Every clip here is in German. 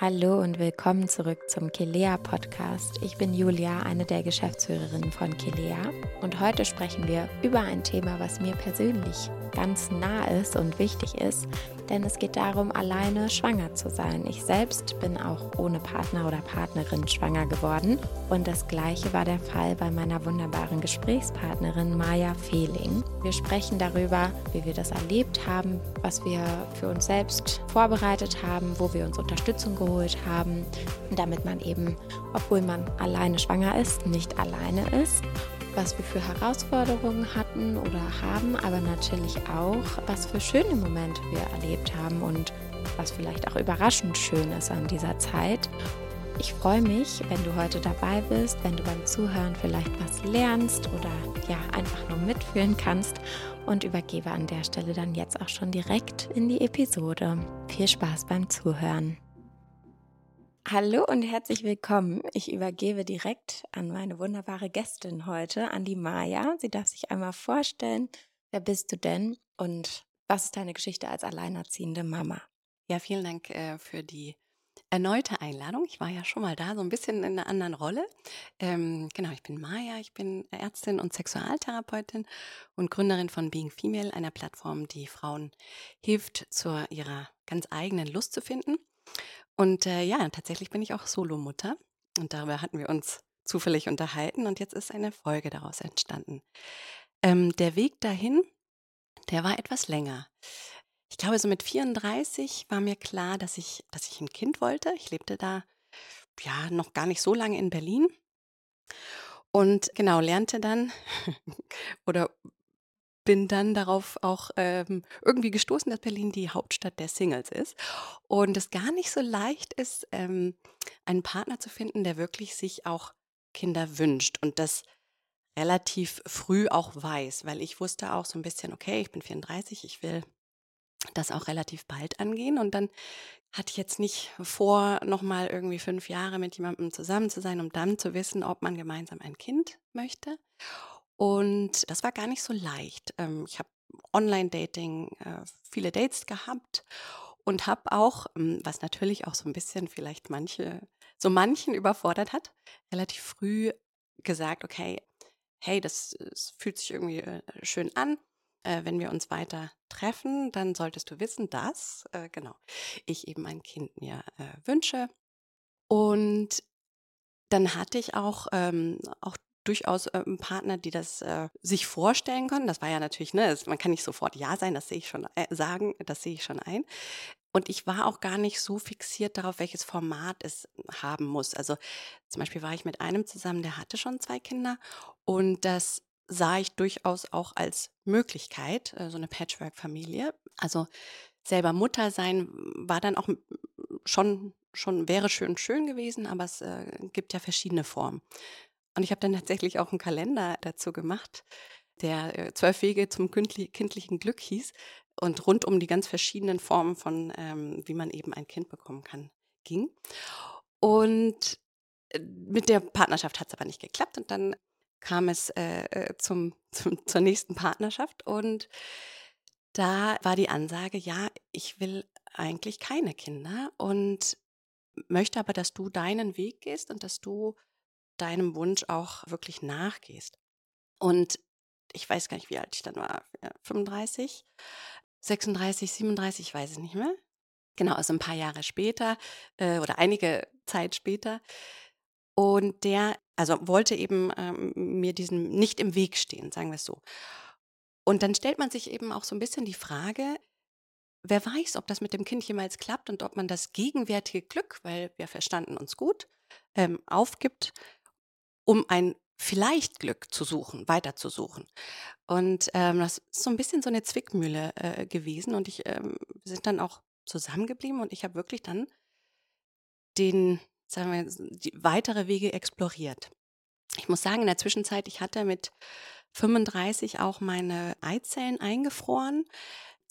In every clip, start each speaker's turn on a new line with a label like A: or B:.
A: Hallo und willkommen zurück zum Kelea Podcast. Ich bin Julia, eine der Geschäftsführerinnen von Kelea und heute sprechen wir über ein Thema, was mir persönlich ganz nah ist und wichtig ist, denn es geht darum, alleine schwanger zu sein. Ich selbst bin auch ohne Partner oder Partnerin schwanger geworden und das gleiche war der Fall bei meiner wunderbaren Gesprächspartnerin Maja Fehling. Wir sprechen darüber, wie wir das erlebt haben, was wir für uns selbst vorbereitet haben, wo wir uns Unterstützung geholt haben, damit man eben, obwohl man alleine schwanger ist, nicht alleine ist was wir für Herausforderungen hatten oder haben, aber natürlich auch, was für schöne Momente wir erlebt haben und was vielleicht auch überraschend schön ist an dieser Zeit. Ich freue mich, wenn du heute dabei bist, wenn du beim Zuhören vielleicht was lernst oder ja, einfach nur mitfühlen kannst und übergebe an der Stelle dann jetzt auch schon direkt in die Episode. Viel Spaß beim Zuhören. Hallo und herzlich willkommen. Ich übergebe direkt an meine wunderbare Gästin heute, an die Maja. Sie darf sich einmal vorstellen, wer bist du denn und was ist deine Geschichte als alleinerziehende Mama?
B: Ja, vielen Dank äh, für die erneute Einladung. Ich war ja schon mal da, so ein bisschen in einer anderen Rolle. Ähm, genau, ich bin Maja, ich bin Ärztin und Sexualtherapeutin und Gründerin von Being Female, einer Plattform, die Frauen hilft, zu ihrer ganz eigenen Lust zu finden. Und äh, ja, tatsächlich bin ich auch Solomutter und darüber hatten wir uns zufällig unterhalten und jetzt ist eine Folge daraus entstanden. Ähm, der Weg dahin, der war etwas länger. Ich glaube, so mit 34 war mir klar, dass ich, dass ich ein Kind wollte. Ich lebte da ja noch gar nicht so lange in Berlin und genau lernte dann oder bin dann darauf auch ähm, irgendwie gestoßen, dass Berlin die Hauptstadt der Singles ist und es gar nicht so leicht ist, ähm, einen Partner zu finden, der wirklich sich auch Kinder wünscht und das relativ früh auch weiß, weil ich wusste auch so ein bisschen, okay, ich bin 34, ich will das auch relativ bald angehen und dann hatte ich jetzt nicht vor, nochmal irgendwie fünf Jahre mit jemandem zusammen zu sein, um dann zu wissen, ob man gemeinsam ein Kind möchte. Und das war gar nicht so leicht. Ähm, ich habe Online-Dating, äh, viele Dates gehabt und habe auch, ähm, was natürlich auch so ein bisschen vielleicht manche, so manchen überfordert hat, relativ früh gesagt, okay, hey, das, das fühlt sich irgendwie äh, schön an. Äh, wenn wir uns weiter treffen, dann solltest du wissen, dass, genau, ich eben ein Kind mir wünsche. Und dann hatte ich auch, ähm, auch durchaus äh, Partner, die das äh, sich vorstellen können. Das war ja natürlich, ne, man kann nicht sofort Ja sein, das sehe ich schon äh, sagen, das sehe ich schon ein. Und ich war auch gar nicht so fixiert darauf, welches Format es haben muss. Also zum Beispiel war ich mit einem zusammen, der hatte schon zwei Kinder und das sah ich durchaus auch als Möglichkeit, äh, so eine Patchwork-Familie. Also selber Mutter sein war dann auch schon schon wäre schön schön gewesen, aber es äh, gibt ja verschiedene Formen. Und ich habe dann tatsächlich auch einen Kalender dazu gemacht, der äh, zwölf Wege zum kindlichen Glück hieß und rund um die ganz verschiedenen Formen von, ähm, wie man eben ein Kind bekommen kann, ging. Und äh, mit der Partnerschaft hat es aber nicht geklappt und dann kam es äh, äh zum, zum, zur nächsten Partnerschaft und da war die Ansage, ja, ich will eigentlich keine Kinder und möchte aber, dass du deinen Weg gehst und dass du deinem Wunsch auch wirklich nachgehst. Und ich weiß gar nicht, wie alt ich dann war, 35, 36, 37, ich weiß es nicht mehr. Genau, also ein paar Jahre später äh, oder einige Zeit später. Und der, also wollte eben ähm, mir diesen nicht im Weg stehen, sagen wir es so. Und dann stellt man sich eben auch so ein bisschen die Frage, wer weiß, ob das mit dem Kind jemals klappt und ob man das gegenwärtige Glück, weil wir verstanden uns gut, ähm, aufgibt um ein vielleicht Glück zu suchen, weiterzusuchen. Und ähm, das ist so ein bisschen so eine Zwickmühle äh, gewesen. Und ich ähm, sind dann auch zusammengeblieben und ich habe wirklich dann den, sagen wir, die weitere Wege exploriert. Ich muss sagen, in der Zwischenzeit, ich hatte mit 35 auch meine Eizellen eingefroren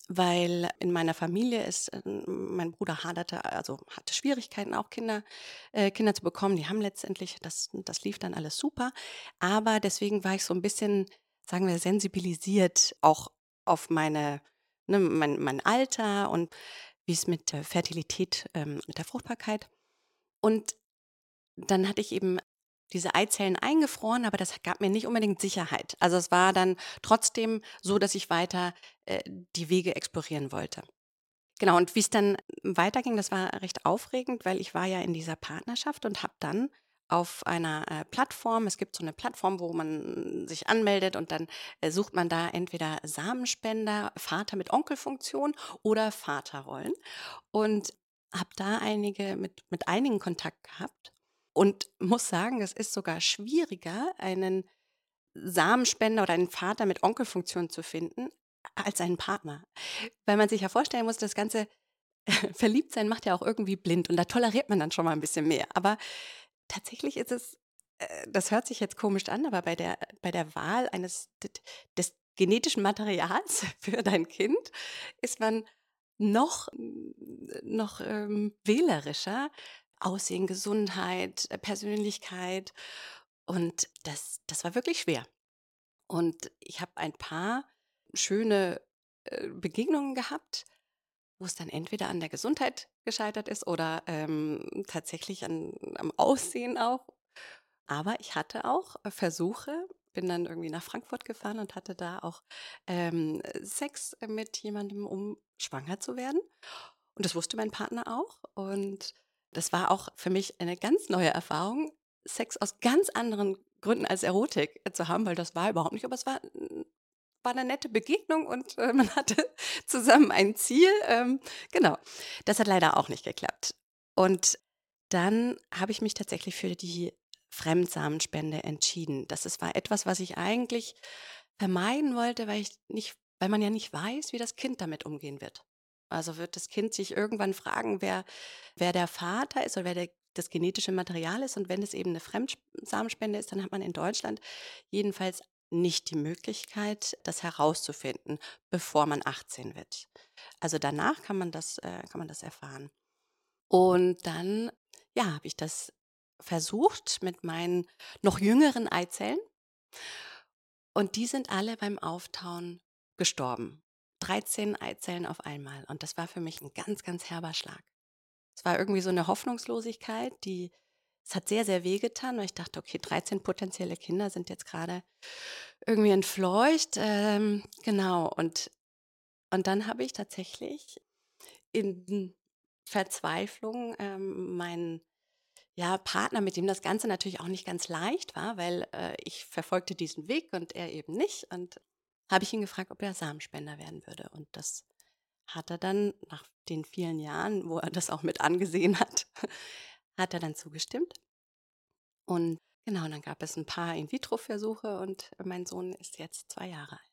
B: weil in meiner Familie ist, äh, mein Bruder haderte, also hatte Schwierigkeiten, auch Kinder, äh, Kinder zu bekommen. Die haben letztendlich, das, das lief dann alles super. Aber deswegen war ich so ein bisschen, sagen wir, sensibilisiert auch auf meine, ne, mein, mein Alter und wie es mit der Fertilität, ähm, mit der Fruchtbarkeit. Und dann hatte ich eben diese Eizellen eingefroren, aber das gab mir nicht unbedingt Sicherheit. Also es war dann trotzdem so, dass ich weiter äh, die Wege explorieren wollte. Genau, und wie es dann weiterging, das war recht aufregend, weil ich war ja in dieser Partnerschaft und habe dann auf einer äh, Plattform, es gibt so eine Plattform, wo man sich anmeldet und dann äh, sucht man da entweder Samenspender, Vater mit Onkelfunktion oder Vaterrollen und habe da einige mit, mit einigen Kontakt gehabt und muss sagen, es ist sogar schwieriger, einen Samenspender oder einen Vater mit Onkelfunktion zu finden, als einen Partner. Weil man sich ja vorstellen muss, das ganze Verliebtsein macht ja auch irgendwie blind und da toleriert man dann schon mal ein bisschen mehr. Aber tatsächlich ist es, äh, das hört sich jetzt komisch an, aber bei der, bei der Wahl eines des genetischen Materials für dein Kind ist man noch, noch ähm, wählerischer, Aussehen, Gesundheit, äh, Persönlichkeit. Und das, das war wirklich schwer. Und ich habe ein paar schöne äh, Begegnungen gehabt, wo es dann entweder an der Gesundheit gescheitert ist oder ähm, tatsächlich an, am Aussehen auch. Aber ich hatte auch Versuche, bin dann irgendwie nach Frankfurt gefahren und hatte da auch ähm, Sex mit jemandem, um schwanger zu werden. Und das wusste mein Partner auch. Und das war auch für mich eine ganz neue Erfahrung, Sex aus ganz anderen Gründen als Erotik zu haben, weil das war überhaupt nicht, aber es war, war eine nette Begegnung und äh, man hatte zusammen ein Ziel. Ähm, genau, das hat leider auch nicht geklappt. Und dann habe ich mich tatsächlich für die Fremdsamenspende entschieden. Das ist, war etwas, was ich eigentlich vermeiden wollte, weil ich nicht, weil man ja nicht weiß, wie das Kind damit umgehen wird. Also wird das Kind sich irgendwann fragen, wer, wer der Vater ist oder wer der, das genetische Material ist. Und wenn es eben eine Fremdsamenspende ist, dann hat man in Deutschland jedenfalls nicht die Möglichkeit, das herauszufinden, bevor man 18 wird. Also danach kann man das, äh, kann man das erfahren. Und dann, ja, habe ich das versucht mit meinen noch jüngeren Eizellen. Und die sind alle beim Auftauen gestorben. 13 Eizellen auf einmal. Und das war für mich ein ganz, ganz herber Schlag. Es war irgendwie so eine Hoffnungslosigkeit, die, es hat sehr, sehr wehgetan, weil ich dachte, okay, 13 potenzielle Kinder sind jetzt gerade irgendwie entfleucht. Ähm, genau. Und, und dann habe ich tatsächlich in Verzweiflung ähm, meinen ja, Partner, mit dem das Ganze natürlich auch nicht ganz leicht war, weil äh, ich verfolgte diesen Weg und er eben nicht. Und habe ich ihn gefragt, ob er Samenspender werden würde. Und das hat er dann nach den vielen Jahren, wo er das auch mit angesehen hat, hat er dann zugestimmt. Und genau, dann gab es ein paar In-vitro-Versuche und mein Sohn ist jetzt zwei Jahre alt.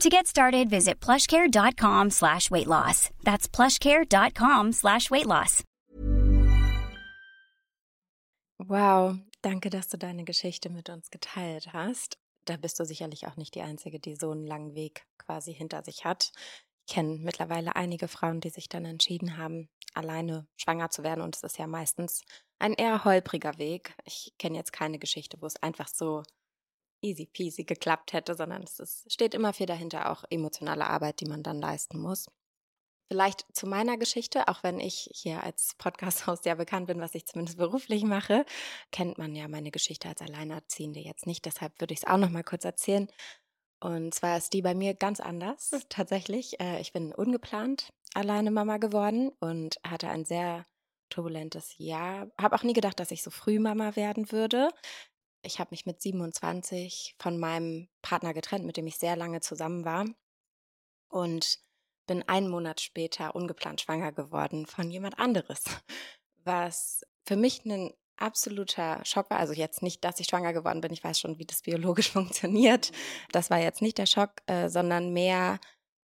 C: To get started, visit plushcare.com slash weight loss. That's plushcare.com slash weight loss.
A: Wow, danke, dass du deine Geschichte mit uns geteilt hast. Da bist du sicherlich auch nicht die Einzige, die so einen langen Weg quasi hinter sich hat. Ich kenne mittlerweile einige Frauen, die sich dann entschieden haben, alleine schwanger zu werden. Und es ist ja meistens ein eher holpriger Weg. Ich kenne jetzt keine Geschichte, wo es einfach so easy peasy geklappt hätte, sondern es ist, steht immer viel dahinter auch emotionale Arbeit, die man dann leisten muss. Vielleicht zu meiner Geschichte, auch wenn ich hier als Podcast-Host ja bekannt bin, was ich zumindest beruflich mache, kennt man ja meine Geschichte als Alleinerziehende jetzt nicht. Deshalb würde ich es auch noch mal kurz erzählen. Und zwar ist die bei mir ganz anders tatsächlich. Äh, ich bin ungeplant alleine Mama geworden und hatte ein sehr turbulentes Jahr. Habe auch nie gedacht, dass ich so früh Mama werden würde. Ich habe mich mit 27 von meinem Partner getrennt, mit dem ich sehr lange zusammen war. Und bin einen Monat später ungeplant schwanger geworden von jemand anderes. Was für mich ein absoluter Schock war. Also jetzt nicht, dass ich schwanger geworden bin. Ich weiß schon, wie das biologisch funktioniert. Das war jetzt nicht der Schock, äh, sondern mehr,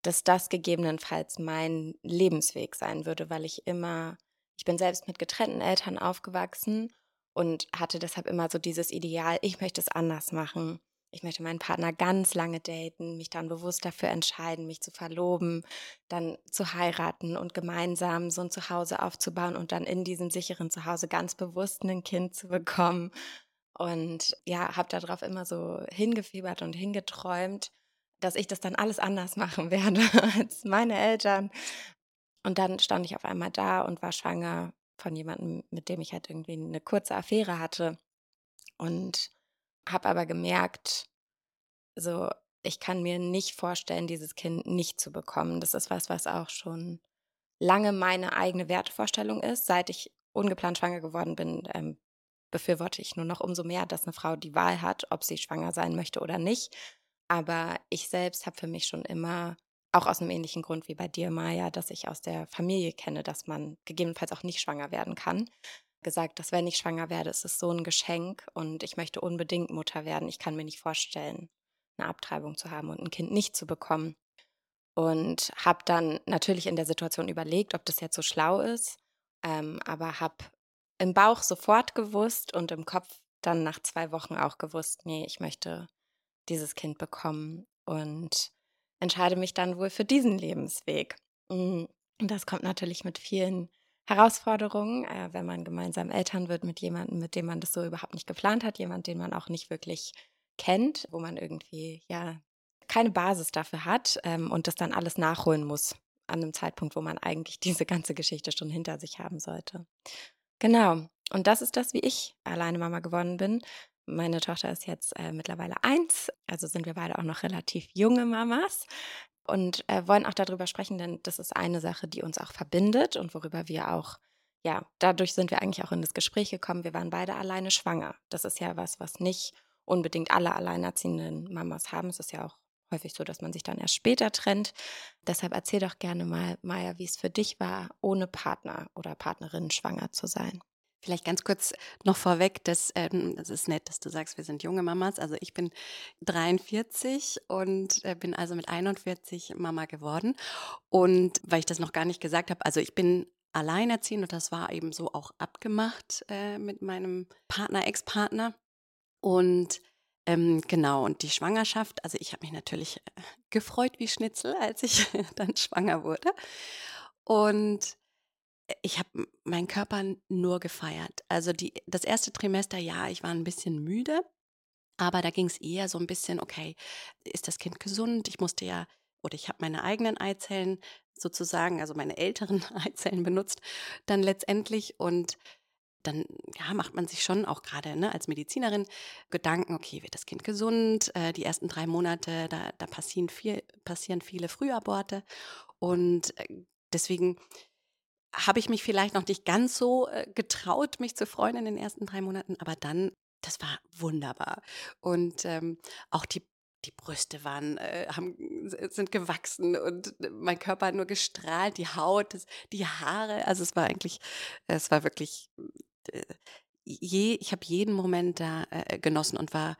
A: dass das gegebenenfalls mein Lebensweg sein würde, weil ich immer, ich bin selbst mit getrennten Eltern aufgewachsen und hatte deshalb immer so dieses Ideal, ich möchte es anders machen. Ich möchte meinen Partner ganz lange daten, mich dann bewusst dafür entscheiden, mich zu verloben, dann zu heiraten und gemeinsam so ein Zuhause aufzubauen und dann in diesem sicheren Zuhause ganz bewusst ein Kind zu bekommen. Und ja, habe darauf immer so hingefiebert und hingeträumt, dass ich das dann alles anders machen werde als meine Eltern. Und dann stand ich auf einmal da und war schwanger von jemandem, mit dem ich halt irgendwie eine kurze Affäre hatte. Und habe aber gemerkt, so, ich kann mir nicht vorstellen, dieses Kind nicht zu bekommen. Das ist was, was auch schon lange meine eigene Wertevorstellung ist. Seit ich ungeplant schwanger geworden bin, ähm, befürworte ich nur noch umso mehr, dass eine Frau die Wahl hat, ob sie schwanger sein möchte oder nicht. Aber ich selbst habe für mich schon immer, auch aus einem ähnlichen Grund wie bei dir, Maya, dass ich aus der Familie kenne, dass man gegebenenfalls auch nicht schwanger werden kann gesagt, dass wenn ich schwanger werde, ist es so ein Geschenk und ich möchte unbedingt Mutter werden. Ich kann mir nicht vorstellen, eine Abtreibung zu haben und ein Kind nicht zu bekommen. Und habe dann natürlich in der Situation überlegt, ob das jetzt so schlau ist, ähm, aber habe im Bauch sofort gewusst und im Kopf dann nach zwei Wochen auch gewusst, nee, ich möchte dieses Kind bekommen und entscheide mich dann wohl für diesen Lebensweg. Mm, und das kommt natürlich mit vielen Herausforderungen, äh, wenn man gemeinsam Eltern wird mit jemandem, mit dem man das so überhaupt nicht geplant hat, jemand, den man auch nicht wirklich kennt, wo man irgendwie ja keine Basis dafür hat ähm, und das dann alles nachholen muss an einem Zeitpunkt, wo man eigentlich diese ganze Geschichte schon hinter sich haben sollte. Genau. Und das ist das, wie ich alleine Mama geworden bin. Meine Tochter ist jetzt äh, mittlerweile eins, also sind wir beide auch noch relativ junge Mamas und äh, wollen auch darüber sprechen, denn das ist eine Sache, die uns auch verbindet und worüber wir auch, ja, dadurch sind wir eigentlich auch in das Gespräch gekommen. Wir waren beide alleine schwanger. Das ist ja was, was nicht unbedingt alle alleinerziehenden Mamas haben. Es ist ja auch häufig so, dass man sich dann erst später trennt. Deshalb erzähl doch gerne mal, Maja, wie es für dich war, ohne Partner oder Partnerin schwanger zu sein.
B: Vielleicht ganz kurz noch vorweg, dass ähm, das ist nett, dass du sagst, wir sind junge Mamas. Also ich bin 43 und äh, bin also mit 41 Mama geworden. Und weil ich das noch gar nicht gesagt habe, also ich bin alleinerziehend und das war eben so auch abgemacht äh, mit meinem Partner, Ex-Partner. Und ähm, genau, und die Schwangerschaft, also ich habe mich natürlich äh, gefreut wie Schnitzel, als ich dann schwanger wurde. Und ich habe meinen Körper nur gefeiert. Also die, das erste Trimester, ja, ich war ein bisschen müde, aber da ging es eher so ein bisschen, okay, ist das Kind gesund? Ich musste ja, oder ich habe meine eigenen Eizellen sozusagen, also meine älteren Eizellen benutzt, dann letztendlich und dann ja, macht man sich schon auch gerade ne, als Medizinerin Gedanken, okay, wird das Kind gesund? Äh, die ersten drei Monate, da, da passieren, viel, passieren viele Frühaborte. Und äh, deswegen habe ich mich vielleicht noch nicht ganz so äh, getraut, mich zu freuen in den ersten drei Monaten, aber dann, das war wunderbar. Und ähm, auch die die Brüste waren, äh, haben, sind gewachsen und mein Körper hat nur gestrahlt, die Haut, das, die Haare. Also es war eigentlich, es war wirklich, äh, je, ich habe jeden Moment da äh, genossen und war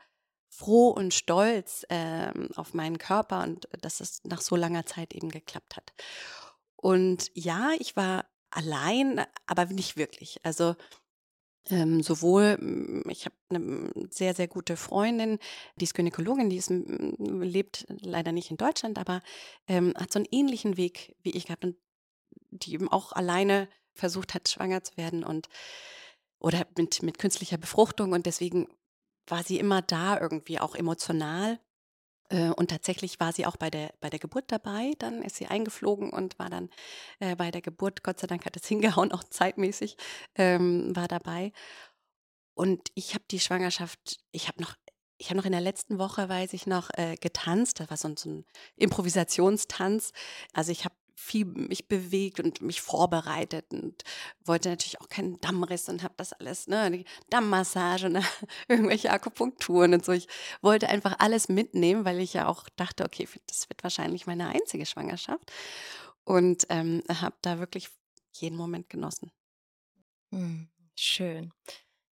B: froh und stolz äh, auf meinen Körper und dass es nach so langer Zeit eben geklappt hat. Und ja, ich war allein, aber nicht wirklich. Also ähm, sowohl, hm, ich habe eine sehr, sehr gute Freundin, die ist Gynäkologin, die ist, lebt leider nicht in Deutschland, aber ähm, hat so einen ähnlichen Weg wie ich gehabt und die eben auch alleine versucht hat, schwanger zu werden und oder mit, mit künstlicher Befruchtung und deswegen war sie immer da irgendwie auch emotional und tatsächlich war sie auch bei der, bei der Geburt dabei. Dann ist sie eingeflogen und war dann äh, bei der Geburt, Gott sei Dank hat es hingehauen, auch zeitmäßig, ähm, war dabei. Und ich habe die Schwangerschaft, ich habe noch, ich noch in der letzten Woche, weiß ich noch, äh, getanzt. Das war so, so ein Improvisationstanz. Also ich habe viel mich bewegt und mich vorbereitet und wollte natürlich auch keinen Dammriss und habe das alles, ne, die Dammmassage und irgendwelche Akupunkturen und so. Ich wollte einfach alles mitnehmen, weil ich ja auch dachte, okay, das wird wahrscheinlich meine einzige Schwangerschaft und ähm, habe da wirklich jeden Moment genossen.
A: Hm, schön.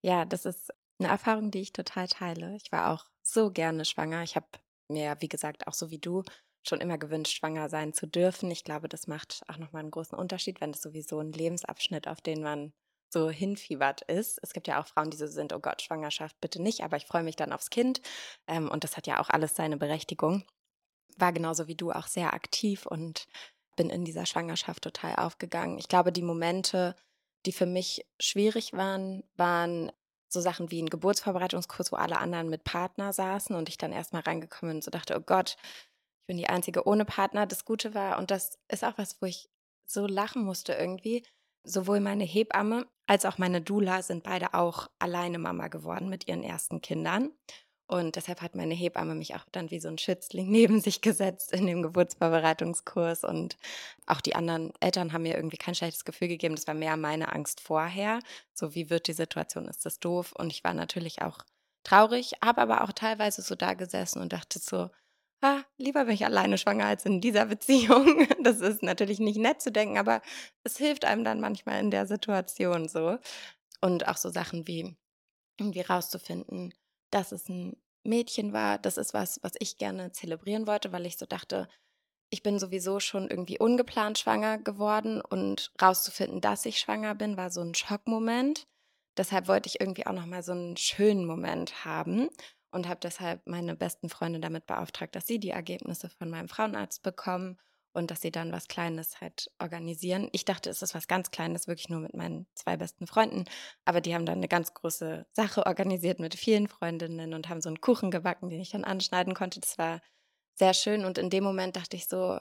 A: Ja, das ist eine Erfahrung, die ich total teile. Ich war auch so gerne schwanger. Ich habe mir, wie gesagt, auch so wie du, schon immer gewünscht, schwanger sein zu dürfen. Ich glaube, das macht auch nochmal einen großen Unterschied, wenn es sowieso ein Lebensabschnitt, auf den man so hinfiebert ist. Es gibt ja auch Frauen, die so sind, oh Gott, Schwangerschaft bitte nicht, aber ich freue mich dann aufs Kind. Ähm, und das hat ja auch alles seine Berechtigung. War genauso wie du auch sehr aktiv und bin in dieser Schwangerschaft total aufgegangen. Ich glaube, die Momente, die für mich schwierig waren, waren so Sachen wie ein Geburtsvorbereitungskurs, wo alle anderen mit Partner saßen und ich dann erstmal reingekommen bin und so dachte, oh Gott, ich bin die Einzige ohne Partner. Das Gute war, und das ist auch was, wo ich so lachen musste irgendwie, sowohl meine Hebamme als auch meine Dula sind beide auch alleine Mama geworden mit ihren ersten Kindern. Und deshalb hat meine Hebamme mich auch dann wie so ein Schützling neben sich gesetzt in dem Geburtsvorbereitungskurs. Und auch die anderen Eltern haben mir irgendwie kein schlechtes Gefühl gegeben. Das war mehr meine Angst vorher. So, wie wird die Situation? Ist das doof? Und ich war natürlich auch traurig, habe aber auch teilweise so da gesessen und dachte so, ah, lieber bin ich alleine schwanger als in dieser Beziehung. Das ist natürlich nicht nett zu denken, aber es hilft einem dann manchmal in der Situation so. Und auch so Sachen wie irgendwie rauszufinden, dass es ein Mädchen war. Das ist was, was ich gerne zelebrieren wollte, weil ich so dachte, ich bin sowieso schon irgendwie ungeplant schwanger geworden und rauszufinden, dass ich schwanger bin, war so ein Schockmoment. Deshalb wollte ich irgendwie auch noch mal so einen schönen Moment haben und habe deshalb meine besten Freunde damit beauftragt, dass sie die Ergebnisse von meinem Frauenarzt bekommen und dass sie dann was Kleines halt organisieren. Ich dachte, es ist was ganz Kleines, wirklich nur mit meinen zwei besten Freunden, aber die haben dann eine ganz große Sache organisiert mit vielen Freundinnen und haben so einen Kuchen gebacken, den ich dann anschneiden konnte. Das war sehr schön und in dem Moment dachte ich so,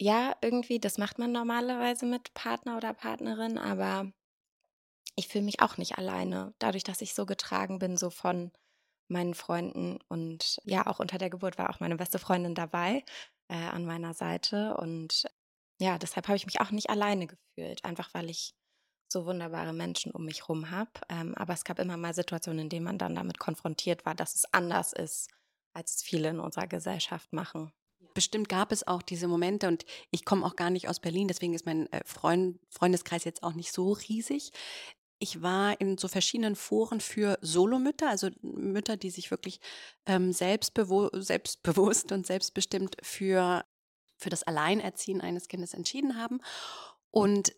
A: ja, irgendwie, das macht man normalerweise mit Partner oder Partnerin, aber ich fühle mich auch nicht alleine, dadurch, dass ich so getragen bin, so von meinen Freunden. Und ja, auch unter der Geburt war auch meine beste Freundin dabei äh, an meiner Seite. Und ja, deshalb habe ich mich auch nicht alleine gefühlt, einfach weil ich so wunderbare Menschen um mich herum habe. Ähm, aber es gab immer mal Situationen, in denen man dann damit konfrontiert war, dass es anders ist, als es viele in unserer Gesellschaft machen.
B: Bestimmt gab es auch diese Momente und ich komme auch gar nicht aus Berlin, deswegen ist mein äh, Freund, Freundeskreis jetzt auch nicht so riesig ich war in so verschiedenen Foren für Solomütter, also Mütter, die sich wirklich ähm, selbstbewu selbstbewusst und selbstbestimmt für, für das Alleinerziehen eines Kindes entschieden haben. Und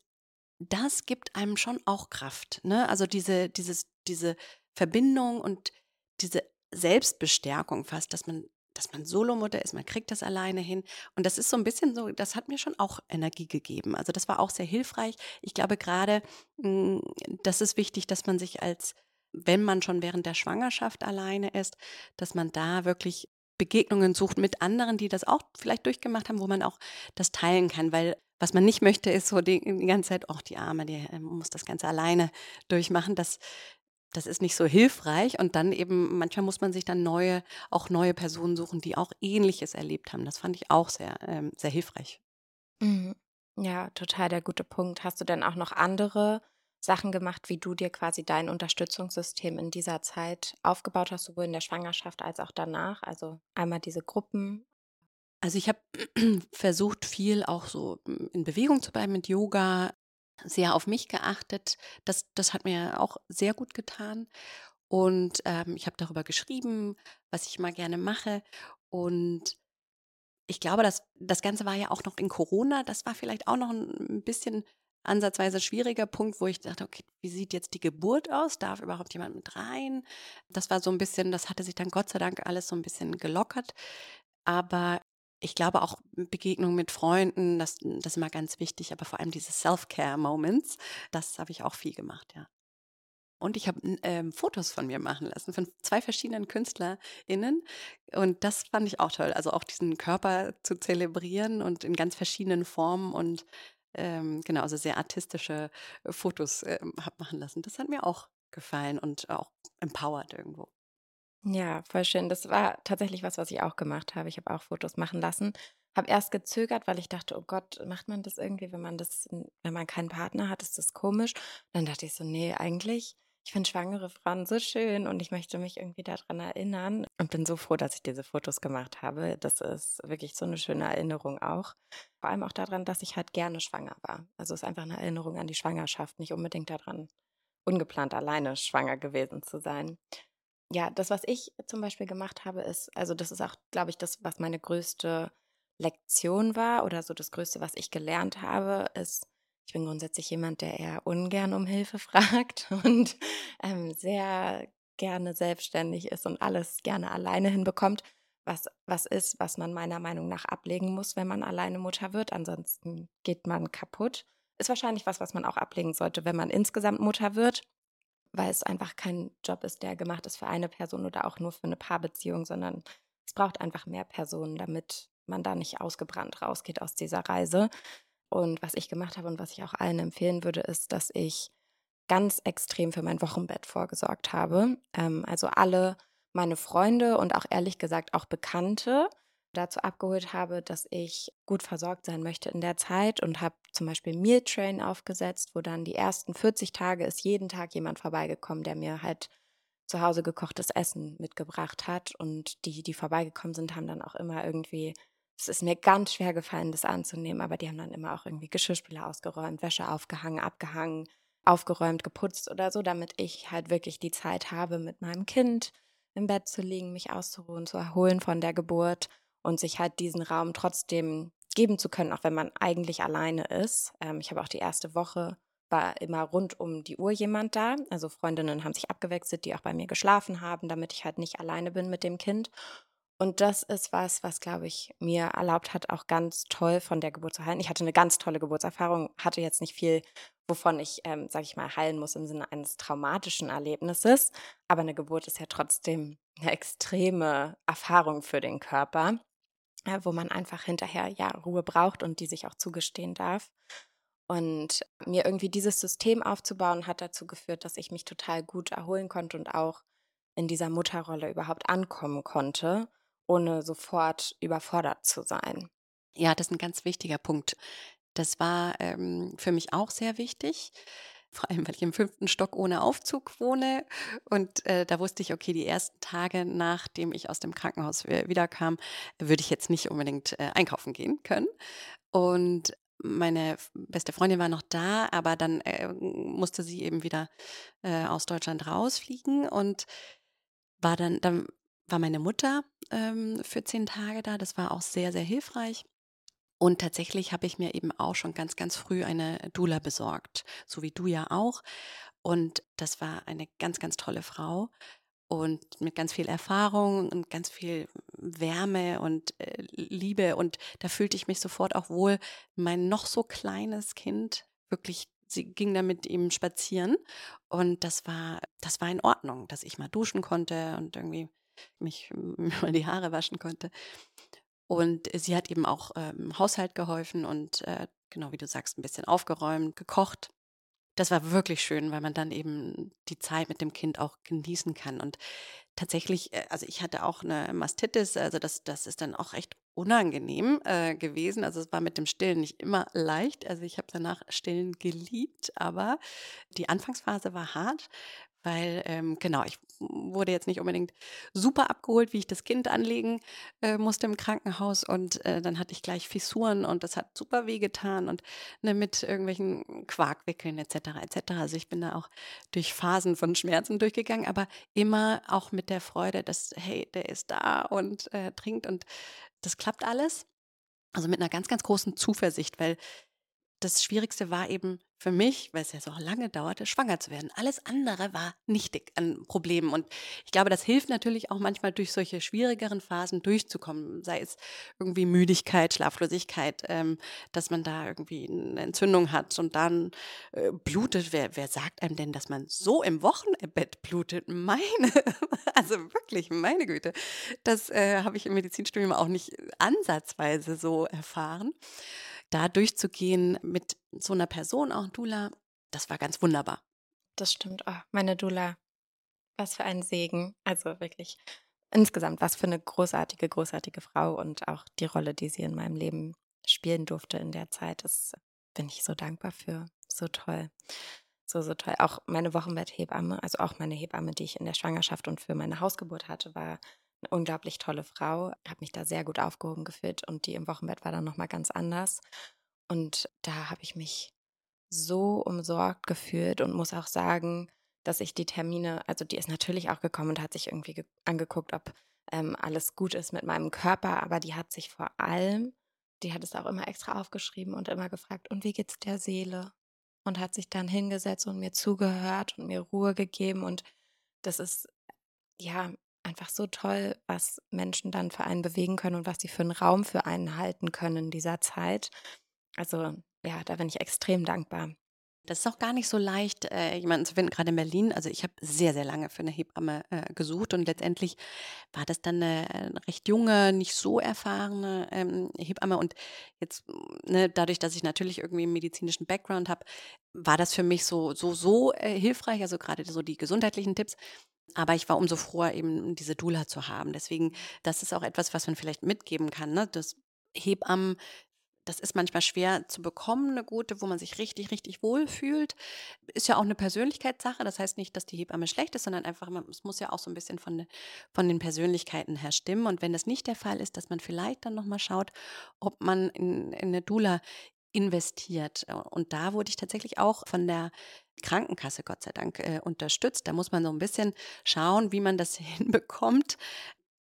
B: das gibt einem schon auch Kraft. Ne? Also diese, dieses, diese Verbindung und diese Selbstbestärkung fast, dass man dass man Solomutter ist, man kriegt das alleine hin. Und das ist so ein bisschen so, das hat mir schon auch Energie gegeben. Also das war auch sehr hilfreich. Ich glaube gerade, hm, das ist wichtig, dass man sich als, wenn man schon während der Schwangerschaft alleine ist, dass man da wirklich Begegnungen sucht mit anderen, die das auch vielleicht durchgemacht haben, wo man auch das teilen kann, weil was man nicht möchte, ist so die, die ganze Zeit, oh, die Arme, die äh, muss das Ganze alleine durchmachen. Das, das ist nicht so hilfreich und dann eben manchmal muss man sich dann neue auch neue Personen suchen, die auch Ähnliches erlebt haben. Das fand ich auch sehr ähm, sehr hilfreich.
A: Mhm. Ja, total der gute Punkt. Hast du denn auch noch andere Sachen gemacht, wie du dir quasi dein Unterstützungssystem in dieser Zeit aufgebaut hast, sowohl in der Schwangerschaft als auch danach? Also einmal diese Gruppen.
B: Also ich habe versucht, viel auch so hm, in Bewegung zu bleiben mit Yoga, sehr auf mich geachtet. Das, das hat mir auch sehr gut getan. Und ähm, ich habe darüber geschrieben, was ich mal gerne mache. Und ich glaube, dass das Ganze war ja auch noch in Corona. Das war vielleicht auch noch ein bisschen ansatzweise schwieriger Punkt, wo ich dachte, okay, wie sieht jetzt die Geburt aus? Darf überhaupt jemand mit rein? Das war so ein bisschen, das hatte sich dann Gott sei Dank alles so ein bisschen gelockert. Aber ich glaube auch Begegnungen mit Freunden, das, das ist immer ganz wichtig, aber vor allem diese Self-Care-Moments, das habe ich auch viel gemacht, ja. Und ich habe ähm, Fotos von mir machen lassen, von zwei verschiedenen KünstlerInnen. Und das fand ich auch toll. Also auch diesen Körper zu zelebrieren und in ganz verschiedenen Formen und ähm, genau, also sehr artistische Fotos ähm, habe machen lassen. Das hat mir auch gefallen und auch empowered irgendwo.
A: Ja, voll schön. Das war tatsächlich was, was ich auch gemacht habe. Ich habe auch Fotos machen lassen. Habe erst gezögert, weil ich dachte, oh Gott, macht man das irgendwie, wenn man das, wenn man keinen Partner hat, ist das komisch. Dann dachte ich so, nee, eigentlich, ich finde schwangere Frauen so schön und ich möchte mich irgendwie daran erinnern und bin so froh, dass ich diese Fotos gemacht habe. Das ist wirklich so eine schöne Erinnerung auch. Vor allem auch daran, dass ich halt gerne schwanger war. Also es ist einfach eine Erinnerung an die Schwangerschaft, nicht unbedingt daran, ungeplant alleine schwanger gewesen zu sein ja, das, was ich zum Beispiel gemacht habe, ist, also das ist auch, glaube ich, das, was meine größte Lektion war oder so das Größte, was ich gelernt habe, ist, ich bin grundsätzlich jemand, der eher ungern um Hilfe fragt und ähm, sehr gerne selbstständig ist und alles gerne alleine hinbekommt, was, was ist, was man meiner Meinung nach ablegen muss, wenn man alleine Mutter wird. Ansonsten geht man kaputt. Ist wahrscheinlich was, was man auch ablegen sollte, wenn man insgesamt Mutter wird weil es einfach kein Job ist, der gemacht ist für eine Person oder auch nur für eine Paarbeziehung, sondern es braucht einfach mehr Personen, damit man da nicht ausgebrannt rausgeht aus dieser Reise. Und was ich gemacht habe und was ich auch allen empfehlen würde, ist, dass ich ganz extrem für mein Wochenbett vorgesorgt habe. Ähm, also alle meine Freunde und auch ehrlich gesagt auch Bekannte dazu abgeholt habe, dass ich gut versorgt sein möchte in der Zeit und habe zum Beispiel Meal Train aufgesetzt, wo dann die ersten 40 Tage ist jeden Tag jemand vorbeigekommen, der mir halt zu Hause gekochtes Essen mitgebracht hat. Und die, die vorbeigekommen sind, haben dann auch immer irgendwie, es ist mir ganz schwer gefallen, das anzunehmen, aber die haben dann immer auch irgendwie Geschirrspüler ausgeräumt, Wäsche aufgehangen, abgehangen, aufgeräumt, geputzt oder so, damit ich halt wirklich die Zeit habe, mit meinem Kind im Bett zu liegen, mich auszuruhen, zu erholen von der Geburt und sich halt diesen Raum trotzdem geben zu können, auch wenn man eigentlich alleine ist. Ähm, ich habe auch die erste Woche war immer rund um die Uhr jemand da. Also Freundinnen haben sich abgewechselt, die auch bei mir geschlafen haben, damit ich halt nicht alleine bin mit dem Kind. Und das ist was, was, glaube ich, mir erlaubt hat, auch ganz toll von der Geburt zu heilen. Ich hatte eine ganz tolle Geburtserfahrung, hatte jetzt nicht viel, wovon ich, ähm, sage ich mal, heilen muss im Sinne eines traumatischen Erlebnisses. Aber eine Geburt ist ja trotzdem eine extreme Erfahrung für den Körper wo man einfach hinterher ja Ruhe braucht und die sich auch zugestehen darf. Und mir irgendwie dieses System aufzubauen, hat dazu geführt, dass ich mich total gut erholen konnte und auch in dieser Mutterrolle überhaupt ankommen konnte, ohne sofort überfordert zu sein.
B: Ja, das ist ein ganz wichtiger Punkt. Das war ähm, für mich auch sehr wichtig vor allem weil ich im fünften Stock ohne Aufzug wohne. Und äh, da wusste ich, okay, die ersten Tage, nachdem ich aus dem Krankenhaus wiederkam, würde ich jetzt nicht unbedingt äh, einkaufen gehen können. Und meine beste Freundin war noch da, aber dann äh, musste sie eben wieder äh, aus Deutschland rausfliegen und war dann, dann war meine Mutter ähm, für zehn Tage da. Das war auch sehr, sehr hilfreich. Und tatsächlich habe ich mir eben auch schon ganz, ganz früh eine Dula besorgt, so wie du ja auch. Und das war eine ganz, ganz tolle Frau und mit ganz viel Erfahrung und ganz viel Wärme und äh, Liebe. Und da fühlte ich mich sofort auch wohl, mein noch so kleines Kind wirklich sie ging da mit ihm spazieren und das war das war in Ordnung, dass ich mal duschen konnte und irgendwie mich mal die Haare waschen konnte. Und sie hat eben auch äh, im Haushalt geholfen und äh, genau wie du sagst, ein bisschen aufgeräumt, gekocht. Das war wirklich schön, weil man dann eben die Zeit mit dem Kind auch genießen kann. Und tatsächlich, äh, also ich hatte auch eine Mastitis, also das, das ist dann auch echt unangenehm äh, gewesen. Also es war mit dem Stillen nicht immer leicht. Also ich habe danach Stillen geliebt, aber die Anfangsphase war hart, weil ähm, genau, ich wurde jetzt nicht unbedingt super abgeholt, wie ich das Kind anlegen äh, musste im Krankenhaus und äh, dann hatte ich gleich Fissuren und das hat super wehgetan und ne, mit irgendwelchen Quarkwickeln etc. etc. Also ich bin da auch durch Phasen von Schmerzen durchgegangen, aber immer auch mit der Freude, dass hey, der ist da und äh, trinkt und das klappt alles. Also mit einer ganz, ganz großen Zuversicht, weil das Schwierigste war eben für mich, weil es ja so lange dauerte, schwanger zu werden. Alles andere war nichtig an Problemen. Und ich glaube, das hilft natürlich auch manchmal durch solche schwierigeren Phasen durchzukommen, sei es irgendwie Müdigkeit, Schlaflosigkeit, ähm, dass man da irgendwie eine Entzündung hat und dann äh, blutet. Wer, wer sagt einem denn, dass man so im Wochenbett blutet? Meine, also wirklich, meine Güte. Das äh, habe ich im Medizinstudium auch nicht ansatzweise so erfahren da durchzugehen mit so einer Person, auch Dula, das war ganz wunderbar.
A: Das stimmt. Oh, meine Dula Was für ein Segen. Also wirklich insgesamt, was für eine großartige, großartige Frau und auch die Rolle, die sie in meinem Leben spielen durfte in der Zeit. Das bin ich so dankbar für. So toll. So, so toll. Auch meine Wochenbetthebamme, also auch meine Hebamme, die ich in der Schwangerschaft und für meine Hausgeburt hatte, war unglaublich tolle Frau. Habe mich da sehr gut aufgehoben gefühlt und die im Wochenbett war dann nochmal ganz anders. Und da habe ich mich so umsorgt gefühlt und muss auch sagen, dass ich die Termine, also die ist natürlich auch gekommen und hat sich irgendwie angeguckt, ob ähm, alles gut ist mit meinem Körper, aber die hat sich vor allem, die hat es auch immer extra aufgeschrieben und immer gefragt, und wie geht's der Seele? und hat sich dann hingesetzt und mir zugehört und mir Ruhe gegeben. Und das ist ja einfach so toll, was Menschen dann für einen bewegen können und was sie für einen Raum für einen halten können in dieser Zeit. Also ja, da bin ich extrem dankbar.
B: Das ist auch gar nicht so leicht, äh, jemanden zu finden, gerade in Berlin. Also ich habe sehr, sehr lange für eine Hebamme äh, gesucht und letztendlich war das dann eine, eine recht junge, nicht so erfahrene ähm, Hebamme. Und jetzt, ne, dadurch, dass ich natürlich irgendwie einen medizinischen Background habe, war das für mich so, so, so äh, hilfreich, also gerade so die gesundheitlichen Tipps. Aber ich war umso froher, eben diese Dula zu haben. Deswegen, das ist auch etwas, was man vielleicht mitgeben kann, ne? dass Hebammen das ist manchmal schwer zu bekommen, eine gute, wo man sich richtig, richtig wohl fühlt. Ist ja auch eine Persönlichkeitssache. Das heißt nicht, dass die Hebamme schlecht ist, sondern einfach, es muss ja auch so ein bisschen von, von den Persönlichkeiten her stimmen. Und wenn das nicht der Fall ist, dass man vielleicht dann nochmal schaut, ob man in, in eine Dula investiert. Und da wurde ich tatsächlich auch von der Krankenkasse, Gott sei Dank, äh, unterstützt. Da muss man so ein bisschen schauen, wie man das hinbekommt.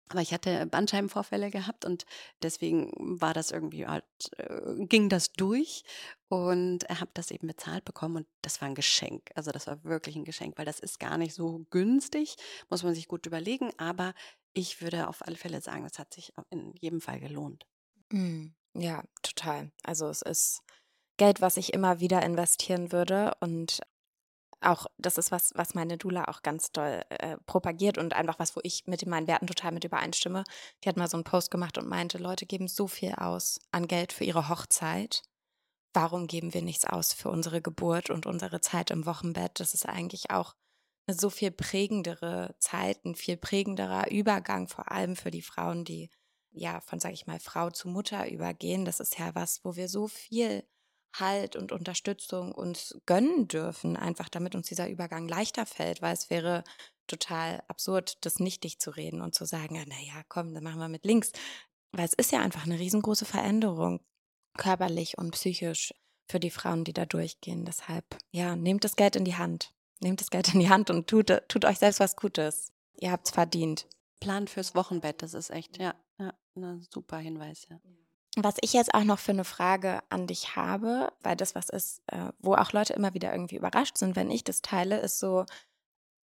B: Aber ich hatte Bandscheibenvorfälle gehabt und deswegen war das irgendwie halt, äh, ging das durch und habe das eben bezahlt bekommen und das war ein Geschenk. Also das war wirklich ein Geschenk, weil das ist gar nicht so günstig, muss man sich gut überlegen, aber ich würde auf alle Fälle sagen, das hat sich in jedem Fall gelohnt.
A: Mm, ja, total. Also es ist Geld, was ich immer wieder investieren würde und auch, das ist was, was meine Dula auch ganz doll äh, propagiert und einfach was, wo ich mit meinen Werten total mit übereinstimme. Die hat mal so einen Post gemacht und meinte, Leute geben so viel aus an Geld für ihre Hochzeit. Warum geben wir nichts aus für unsere Geburt und unsere Zeit im Wochenbett? Das ist eigentlich auch eine so viel prägendere Zeit, ein viel prägenderer Übergang, vor allem für die Frauen, die ja von, sage ich mal, Frau zu Mutter übergehen. Das ist ja was, wo wir so viel Halt und Unterstützung uns gönnen dürfen, einfach damit uns dieser Übergang leichter fällt, weil es wäre total absurd, das nichtig zu reden und zu sagen, naja, komm, dann machen wir mit links. Weil es ist ja einfach eine riesengroße Veränderung, körperlich und psychisch für die Frauen, die da durchgehen. Deshalb, ja, nehmt das Geld in die Hand. Nehmt das Geld in die Hand und tut, tut euch selbst was Gutes. Ihr habt es verdient.
B: Plan fürs Wochenbett, das ist echt, ja, ja, ein super Hinweis, ja.
A: Was ich jetzt auch noch für eine Frage an dich habe, weil das was ist, äh, wo auch Leute immer wieder irgendwie überrascht sind, wenn ich das teile, ist so,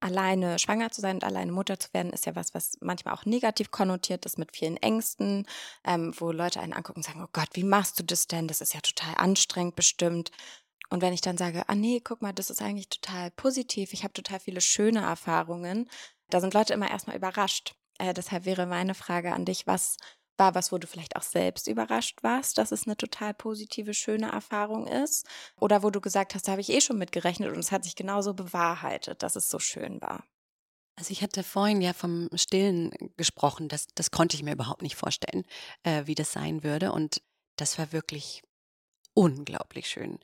A: alleine schwanger zu sein und alleine Mutter zu werden, ist ja was, was manchmal auch negativ konnotiert ist mit vielen Ängsten, ähm, wo Leute einen angucken und sagen, oh Gott, wie machst du das denn? Das ist ja total anstrengend bestimmt. Und wenn ich dann sage, ah nee, guck mal, das ist eigentlich total positiv, ich habe total viele schöne Erfahrungen, da sind Leute immer erstmal überrascht. Äh, deshalb wäre meine Frage an dich, was war was, wo du vielleicht auch selbst überrascht warst, dass es eine total positive, schöne Erfahrung ist? Oder wo du gesagt hast, da habe ich eh schon mitgerechnet und es hat sich genauso bewahrheitet, dass es so schön war?
B: Also ich hatte vorhin ja vom Stillen gesprochen, das, das konnte ich mir überhaupt nicht vorstellen, äh, wie das sein würde. Und das war wirklich unglaublich schön.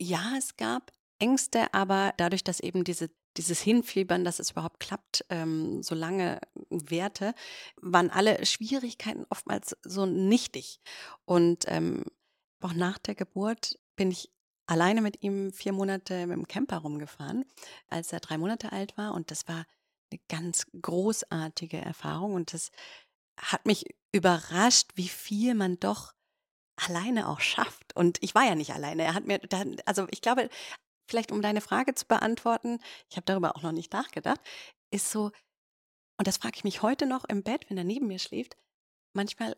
B: Ja, es gab Ängste, aber dadurch, dass eben diese dieses Hinfiebern, dass es überhaupt klappt, ähm, so lange währte, waren alle Schwierigkeiten oftmals so nichtig. Und ähm, auch nach der Geburt bin ich alleine mit ihm vier Monate mit dem Camper rumgefahren, als er drei Monate alt war. Und das war eine ganz großartige Erfahrung. Und das hat mich überrascht, wie viel man doch alleine auch schafft. Und ich war ja nicht alleine. Er hat mir, dann, also ich glaube, vielleicht um deine Frage zu beantworten, ich habe darüber auch noch nicht nachgedacht, ist so, und das frage ich mich heute noch im Bett, wenn er neben mir schläft, manchmal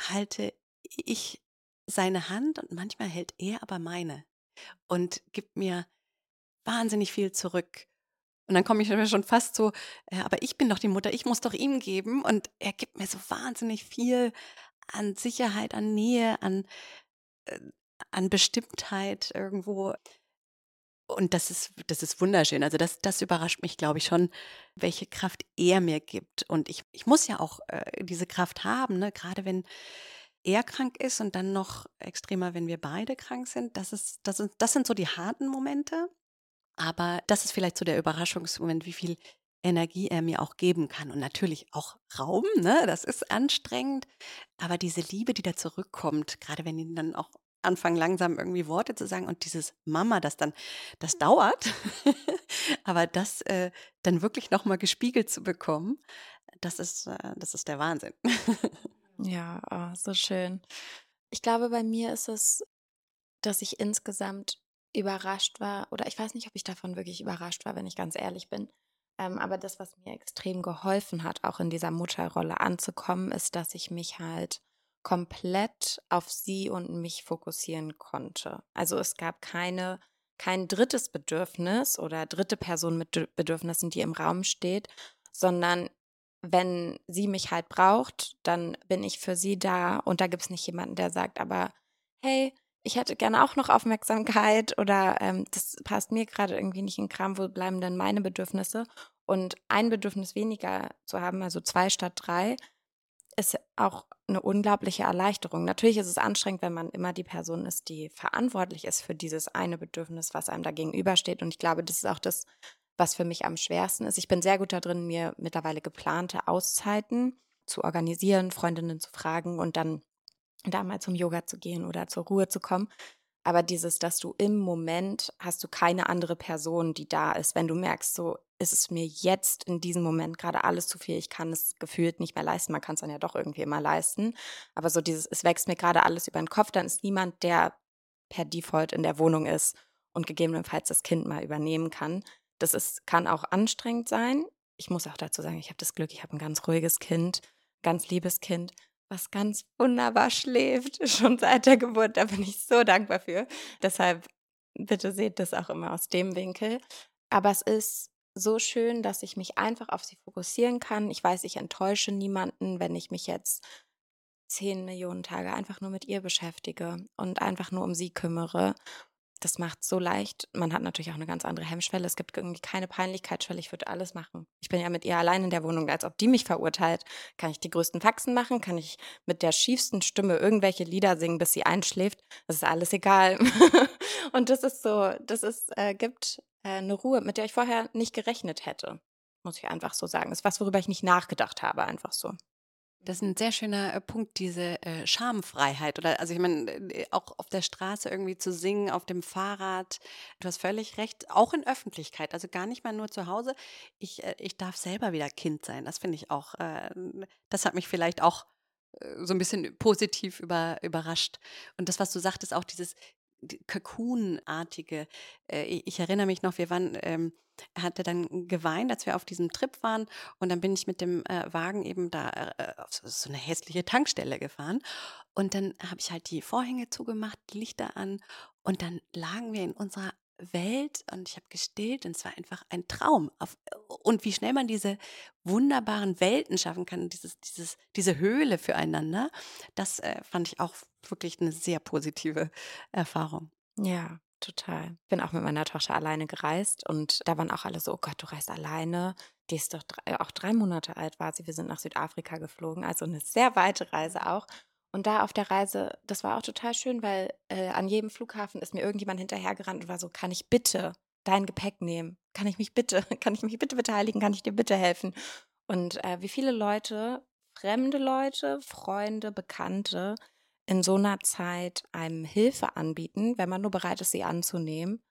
B: halte ich seine Hand und manchmal hält er aber meine und gibt mir wahnsinnig viel zurück. Und dann komme ich mir schon fast so, äh, aber ich bin doch die Mutter, ich muss doch ihm geben. Und er gibt mir so wahnsinnig viel an Sicherheit, an Nähe, an, äh, an Bestimmtheit irgendwo und das ist, das ist wunderschön. Also das, das überrascht mich, glaube ich, schon, welche Kraft er mir gibt. Und ich, ich muss ja auch äh, diese Kraft haben, ne? gerade wenn er krank ist und dann noch extremer, wenn wir beide krank sind. Das, ist, das, sind, das sind so die harten Momente. Aber das ist vielleicht so der Überraschungsmoment, wie viel Energie er mir auch geben kann. Und natürlich auch Raum, ne? das ist anstrengend. Aber diese Liebe, die da zurückkommt, gerade wenn ihn dann auch anfangen, langsam irgendwie Worte zu sagen und dieses Mama, das dann, das dauert, aber das äh, dann wirklich nochmal gespiegelt zu bekommen, das ist, äh, das ist der Wahnsinn.
A: ja, oh, so schön. Ich glaube, bei mir ist es, dass ich insgesamt überrascht war, oder ich weiß nicht, ob ich davon wirklich überrascht war, wenn ich ganz ehrlich bin. Ähm, aber das, was mir extrem geholfen hat, auch in dieser Mutterrolle anzukommen, ist, dass ich mich halt komplett auf sie und mich fokussieren konnte. Also es gab keine, kein drittes Bedürfnis oder dritte Person mit Bedürfnissen, die im Raum steht, sondern wenn sie mich halt braucht, dann bin ich für sie da und da gibt es nicht jemanden, der sagt, aber hey, ich hätte gerne auch noch Aufmerksamkeit oder ähm, das passt mir gerade irgendwie nicht in Kram, wo bleiben denn meine Bedürfnisse? Und ein Bedürfnis weniger zu haben, also zwei statt drei, ist auch eine unglaubliche Erleichterung. Natürlich ist es anstrengend, wenn man immer die Person ist, die verantwortlich ist für dieses eine Bedürfnis, was einem da gegenübersteht. Und ich glaube, das ist auch das, was für mich am schwersten ist. Ich bin sehr gut darin, mir mittlerweile geplante Auszeiten zu organisieren, Freundinnen zu fragen und dann da mal zum Yoga zu gehen oder zur Ruhe zu kommen. Aber dieses, dass du im Moment hast du keine andere Person, die da ist. Wenn du merkst, so ist es mir jetzt in diesem Moment gerade alles zu viel, ich kann es gefühlt nicht mehr leisten. Man kann es dann ja doch irgendwie immer leisten. Aber so dieses, es wächst mir gerade alles über den Kopf, dann ist niemand, der per Default in der Wohnung ist und gegebenenfalls das Kind mal übernehmen kann. Das ist, kann auch anstrengend sein. Ich muss auch dazu sagen, ich habe das Glück, ich habe ein ganz ruhiges Kind, ganz liebes Kind was ganz wunderbar schläft, schon seit der Geburt. Da bin ich so dankbar für. Deshalb bitte seht das auch immer aus dem Winkel. Aber es ist so schön, dass ich mich einfach auf sie fokussieren kann. Ich weiß, ich enttäusche niemanden, wenn ich mich jetzt zehn Millionen Tage einfach nur mit ihr beschäftige und einfach nur um sie kümmere das macht so leicht. Man hat natürlich auch eine ganz andere Hemmschwelle. Es gibt irgendwie keine Peinlichkeitsschwelle. Ich würde alles machen. Ich bin ja mit ihr allein in der Wohnung, als ob die mich verurteilt. Kann ich die größten Faxen machen? Kann ich mit der schiefsten Stimme irgendwelche Lieder singen, bis sie einschläft? Das ist alles egal. Und das ist so, das ist, äh, gibt äh, eine Ruhe, mit der ich vorher nicht gerechnet hätte. Muss ich einfach so sagen. Das ist was, worüber ich nicht nachgedacht habe, einfach so.
B: Das ist ein sehr schöner äh, Punkt, diese äh, Schamfreiheit. Oder also ich meine, äh, auch auf der Straße irgendwie zu singen, auf dem Fahrrad. Du hast völlig recht, auch in Öffentlichkeit, also gar nicht mal nur zu Hause. Ich, ich darf selber wieder Kind sein. Das finde ich auch, äh, das hat mich vielleicht auch so ein bisschen positiv über, überrascht. Und das, was du sagtest, auch dieses Cocoon-artige. ich erinnere mich noch, wir waren ähm, er hatte dann geweint, als wir auf diesem Trip waren. Und dann bin ich mit dem äh, Wagen eben da äh, auf so, eine hässliche Tankstelle gefahren. Und dann habe ich halt die Vorhänge zugemacht, Lichter an. Und dann lagen wir in unserer Welt und ich habe gestillt und es war einfach ein Traum. und wie schnell man diese wunderbaren Welten schaffen kann, dieses, dieses, diese Höhle füreinander, das äh, fand ich auch wirklich eine sehr positive Erfahrung.
A: Ja, total. Ich bin auch mit meiner Tochter alleine gereist und da waren auch alle so, oh Gott, du reist alleine. Die ist doch drei, auch drei Monate alt war sie. Wir sind nach Südafrika geflogen, also eine sehr weite Reise auch. Und da auf der Reise, das war auch total schön, weil äh, an jedem Flughafen ist mir irgendjemand hinterhergerannt und war so, kann ich bitte dein Gepäck nehmen? Kann ich mich bitte, kann ich mich bitte beteiligen? Kann ich dir bitte helfen? Und äh, wie viele Leute, fremde Leute, Freunde, Bekannte in so einer Zeit einem Hilfe anbieten, wenn man nur bereit ist, sie anzunehmen,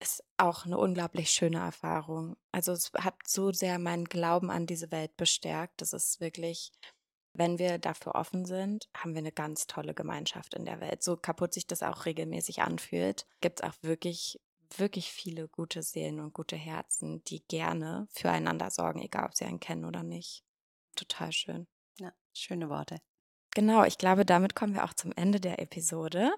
A: ist auch eine unglaublich schöne Erfahrung. Also es hat so sehr meinen Glauben an diese Welt bestärkt. Das ist wirklich, wenn wir dafür offen sind, haben wir eine ganz tolle Gemeinschaft in der Welt. So kaputt sich das auch regelmäßig anfühlt, gibt es auch wirklich, wirklich viele gute Seelen und gute Herzen, die gerne füreinander sorgen, egal ob sie einen kennen oder nicht. Total schön.
B: Ja, schöne Worte.
A: Genau, ich glaube, damit kommen wir auch zum Ende der Episode.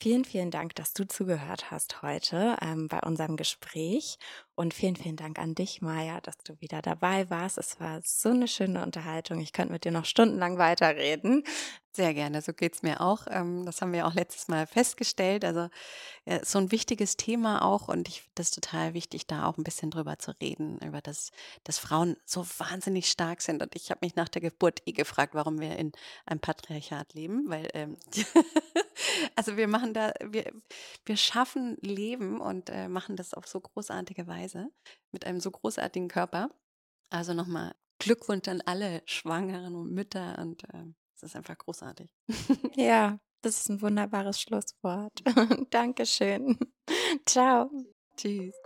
A: Vielen, vielen Dank, dass du zugehört hast heute ähm, bei unserem Gespräch. Und vielen, vielen Dank an dich, Maja, dass du wieder dabei warst. Es war so eine schöne Unterhaltung. Ich könnte mit dir noch stundenlang weiterreden.
B: Sehr gerne, so geht es mir auch. Ähm, das haben wir auch letztes Mal festgestellt. Also so ein wichtiges Thema auch und ich finde das total wichtig, da auch ein bisschen drüber zu reden, über das, dass Frauen so wahnsinnig stark sind. Und ich habe mich nach der Geburt eh gefragt, warum wir in einem Patriarchat leben, weil ähm, also wir machen da, wir, wir schaffen Leben und äh, machen das auf so großartige Weise mit einem so großartigen Körper. Also nochmal Glückwunsch an alle Schwangeren und Mütter und äh, es ist einfach großartig.
A: Ja, das ist ein wunderbares Schlusswort. Dankeschön. Ciao.
B: Tschüss.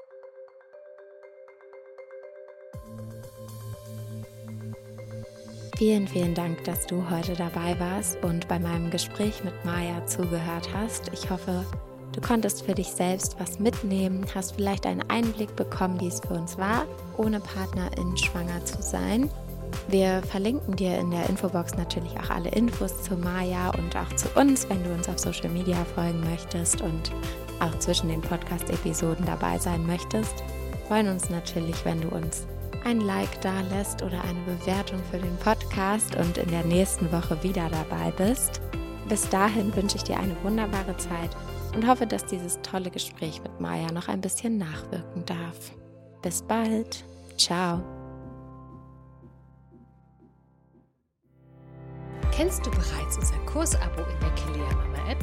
A: Vielen, vielen Dank, dass du heute dabei warst und bei meinem Gespräch mit Maya zugehört hast. Ich hoffe, du konntest für dich selbst was mitnehmen, hast vielleicht einen Einblick bekommen, wie es für uns war, ohne Partnerin schwanger zu sein wir verlinken dir in der Infobox natürlich auch alle Infos zu Maya und auch zu uns, wenn du uns auf Social Media folgen möchtest und auch zwischen den Podcast-Episoden dabei sein möchtest. Wir freuen uns natürlich, wenn du uns ein Like da lässt oder eine Bewertung für den Podcast und in der nächsten Woche wieder dabei bist. Bis dahin wünsche ich dir eine wunderbare Zeit und hoffe, dass dieses tolle Gespräch mit Maya noch ein bisschen nachwirken darf. Bis bald. Ciao.
D: Kennst du bereits unser Kursabo in der Kilea Mama App?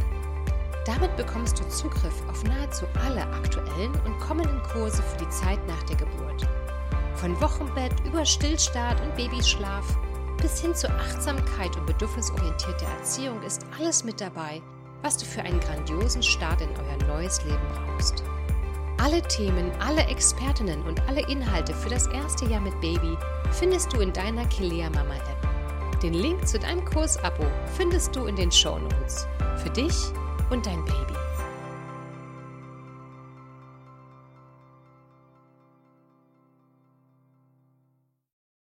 D: Damit bekommst du Zugriff auf nahezu alle aktuellen und kommenden Kurse für die Zeit nach der Geburt. Von Wochenbett über Stillstart und Babyschlaf bis hin zur Achtsamkeit und bedürfnisorientierter Erziehung ist alles mit dabei, was du für einen grandiosen Start in euer neues Leben brauchst. Alle Themen, alle Expertinnen und alle Inhalte für das erste Jahr mit Baby findest du in deiner Kilea Mama App. Den Link zu deinem Kursabo findest du in den Show Notes. Für dich und dein Baby.